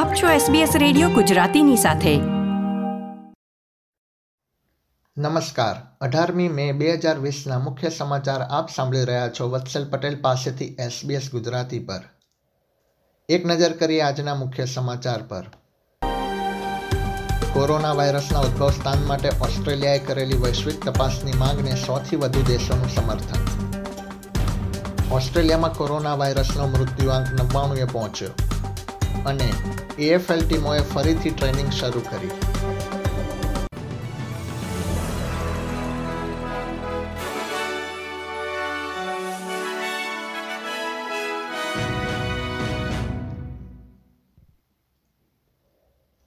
આપ છો SBS radio ગુજરાતીની સાથે. નમસ્કાર. અઢારમી મે બે હજાર મુખ્ય સમાચાર આપ સાંભળી રહ્યા છો વત્સલ પટેલ પાસેથી SBS ગુજરાતી પર. એક નજર કરીએ આજના મુખ્ય સમાચાર પર. કોરોના વાયરસના ઉદ્ભવ સ્થાન માટે ઓસ્ટ્રેલિયાએ કરેલી વૈશ્વિક તપાસની માંગને સોથી વધુ દેશોનું સમર્થન. ઓસ્ટ્રેલિયામાં કોરોના વાયરસનો મૃત્યુઆંક નવ્વાણુએ પહોંચ્યો. અને એએફએલ ટીમોએ ફરીથી ટ્રેનિંગ શરૂ કરી.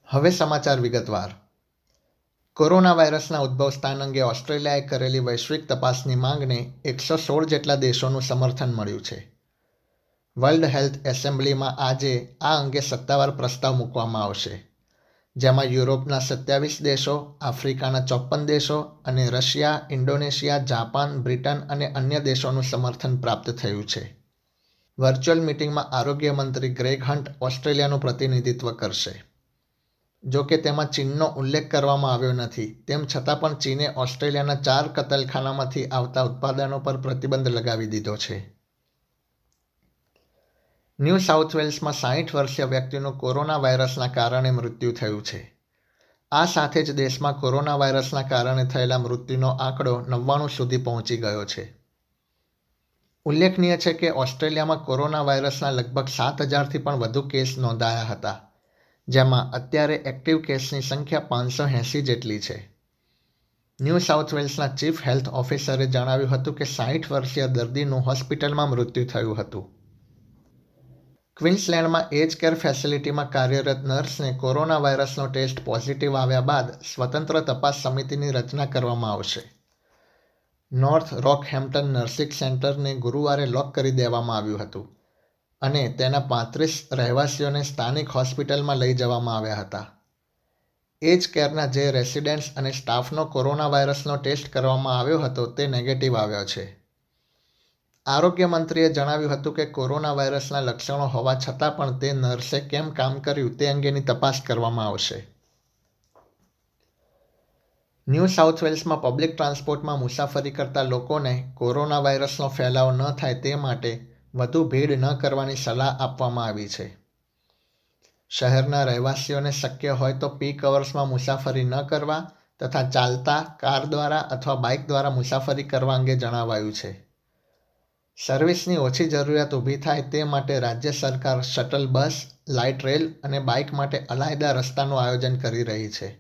હવે સમાચાર વિગતવાર. કોરોના વાયરસના ઉદ્ભવ સ્થાન અંગે ઓસ્ટ્રેલિયાએ કરેલી વૈશ્વિક તપાસની માંગને એકસો સોળ જેટલા દેશોનું સમર્થન મળ્યું છે. વર્લ્ડ હેલ્થ એસેમ્બલીમાં આજે આ અંગે સત્તાવાર પ્રસ્તાવ મૂકવામાં આવશે, જેમાં યુરોપના સત્યાવીસ દેશો, આફ્રિકાના ચોપન દેશો અને રશિયા, ઇન્ડોનેશિયા, જાપાન, બ્રિટન અને અન્ય દેશોનું સમર્થન પ્રાપ્ત થયું છે. વર્ચ્યુઅલ મિટિંગમાં આરોગ્ય મંત્રી ગ્રેગ હન્ટ ઓસ્ટ્રેલિયાનું પ્રતિનિધિત્વ કરશે. જો કે તેમાં ચીનનો ઉલ્લેખ કરવામાં આવ્યો નથી, તેમ છતાં પણ ચીને ઓસ્ટ્રેલિયાના ચાર કતલખાનામાંથી આવતા ઉત્પાદનો પર પ્રતિબંધ લગાવી દીધો છે. ન્યૂ સાઉથ વેલ્સમાં સાહીઠ વર્ષીય વ્યક્તિનું કોરોના વાયરસના કારણે મૃત્યુ થયું છે. આ સાથે જ દેશમાં કોરોના વાયરસના કારણે થયેલા મૃત્યુનો આંકડો નવ્વાણું સુધી પહોંચી ગયો છે. ઉલ્લેખનીય છે કે ઓસ્ટ્રેલિયામાં કોરોના વાયરસના લગભગ સાત હજારથી પણ વધુ કેસ નોંધાયા હતા, જેમાં અત્યારે એક્ટિવ કેસની સંખ્યા પાંચસો એંસી જેટલી છે. ન્યૂ સાઉથ વેલ્સના ચીફ હેલ્થ ઓફિસરે જણાવ્યું હતું કે સાહીઠ વર્ષીય દર્દીનું હોસ્પિટલમાં મૃત્યુ થયું હતું. ક્વિન્સલેન્ડમાં એજ કેર ફેસિલિટીમાં કાર્યરત નર્સને કોરોના વાયરસનો ટેસ્ટ પોઝિટિવ આવ્યા બાદ સ્વતંત્ર તપાસ સમિતિની રચના કરવામાં આવશે. નોર્થ રોક હેમ્પટન નર્સિંગ સેન્ટરને ગુરુવારે લોક કરી દેવામાં આવ્યું હતું અને તેના પાંત્રીસ રહેવાસીઓને સ્થાનિક હોસ્પિટલમાં લઈ જવામાં આવ્યા હતા. એજ કેરના જે રેસિડેન્ટ્સ અને સ્ટાફનો કોરોના વાયરસનો ટેસ્ટ કરવામાં આવ્યો હતો તે નેગેટિવ આવ્યો છે. આરોગ્ય મંત્રીએ જણાવ્યું હતું કે કોરોના વાયરસના લક્ષણો હોવા છતાં પણ તે નર્સે કેમ કામ કર્યું તે અંગેની તપાસ કરવામાં આવશે. ન્યૂ સાઉથ વેલ્સમાં પબ્લિક ટ્રાન્સપોર્ટમાં મુસાફરી કરતા લોકોને કોરોના વાયરસનો ફેલાવ ન થાય તે માટે વધુ ભીડ ન કરવાની સલાહ આપવામાં આવી છે. શહેરના રહેવાસીઓને શક્ય હોય તો પીક અવર્સમાં મુસાફરી ન કરવા તથા ચાલતા કાર દ્વારા અથવા બાઇક દ્વારા મુસાફરી કરવા અંગે જણાવાયું છે. સર્વિસની ઓછી જરૂરિયાત ઊભી થાય તે માટે રાજ્ય સરકાર શટલ બસ, લાઇટ રેલ અને બાઇક માટે અલાયદા રસ્તાનું આયોજન કરી રહી છે.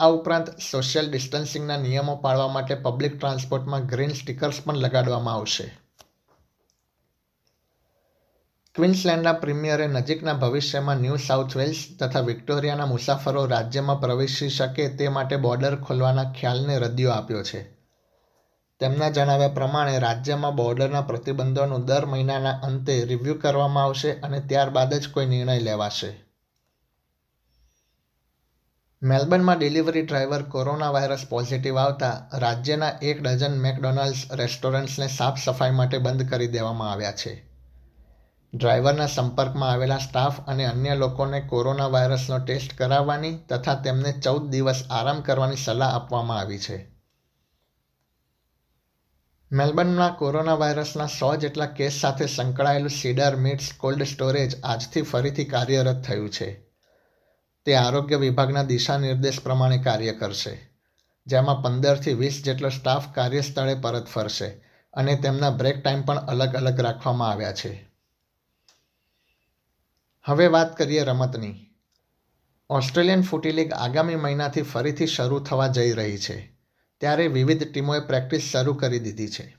આ ઉપરાંત સોશિયલ ડિસ્ટન્સિંગના નિયમો પાળવા માટે પબ્લિક ટ્રાન્સપોર્ટમાં ગ્રીન સ્ટીકર્સ પણ લગાડવામાં આવશે. ક્વિન્સલેન્ડના પ્રીમિયરે નજીકના ભવિષ્યમાં ન્યૂ સાઉથ વેલ્સ તથા વિક્ટોરિયાના મુસાફરો રાજ્યમાં પ્રવેશી શકે તે માટે બોર્ડર ખોલવાના ખ્યાલને રદિયો આપ્યો છે. તેમના જણાવ્યા પ્રમાણે રાજ્યમાં બોર્ડરના પ્રતિબંધોનું દર મહિનાના અંતે રિવ્યૂ કરવામાં આવશે અને ત્યારબાદ જ કોઈ નિર્ણય લેવાશે. મેલબર્નમાં delivery driver corona virus positive આવતા રાજ્યના એક ડઝન મેકડોનાલ્ડ્સ રેસ્ટોરન્ટ્સને સાફ સફાઈ માટે બંધ કરી દેવામાં આવ્યા છે. ડ્રાઈવરના સંપર્કમાં આવેલા સ્ટાફ અને અન્ય લોકોને કોરોના વાયરસનો ટેસ્ટ કરાવવાની તથા તેમને ચૌદ દિવસ આરામ કરવાની સલાહ આપવામાં આવી છે. મેલબર્નમાં કોરોના વાયરસના સો જેટલા કેસ સાથે સંકળાયેલું સીડર મિટ્સ કોલ્ડ સ્ટોરેજ આજથી ફરીથી કાર્યરત થયું છે. તે આરોગ્ય વિભાગના દિશા નિર્દેશ પ્રમાણે કાર્ય કરશે, જેમાં પંદરથી વીસ જેટલો સ્ટાફ કાર્યસ્થળે પરત ફરશે અને તેમના બ્રેક ટાઈમ પણ અલગ અલગ રાખવામાં આવ્યા છે. હવે વાત કરીએ રમતની. ઓસ્ટ્રેલિયન ફૂટી લીગ આગામી મહિનાથી ફરીથી શરૂ થવા જઈ રહી છે. ત્યારે વિવિધ ટીમોએ પ્રેક્ટિસ શરૂ કરી દીધી છે.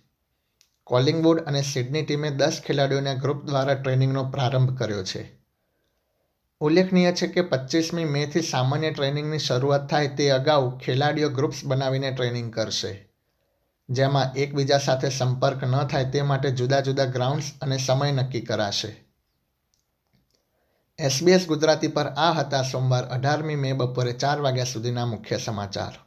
કોલિંગવુડ અને સિડની ટીમે દસ ખેલાડીઓને ગ્રુપ દ્વારા ટ્રેનિંગનો પ્રારંભ કર્યો છે. ઉલ્લેખનીય છે કે પચીસમી મેથી સામાન્ય ટ્રેનિંગની શરૂઆત થાય તે અગાઉ ખેલાડીઓ ગ્રુપ્સ બનાવીને ટ્રેનિંગ કરશે. જેમાં એકબીજા સાથે સંપર્ક ન થાય તે માટે જુદા જુદા ગ્રાઉન્ડ્સ અને સમય નક્કી કરાશે. એસબીએસ ગુજરાતી પર આ હતા સોમવાર અઢારમી મે બપોરે ચાર વાગ્યા સુધીના મુખ્ય સમાચાર.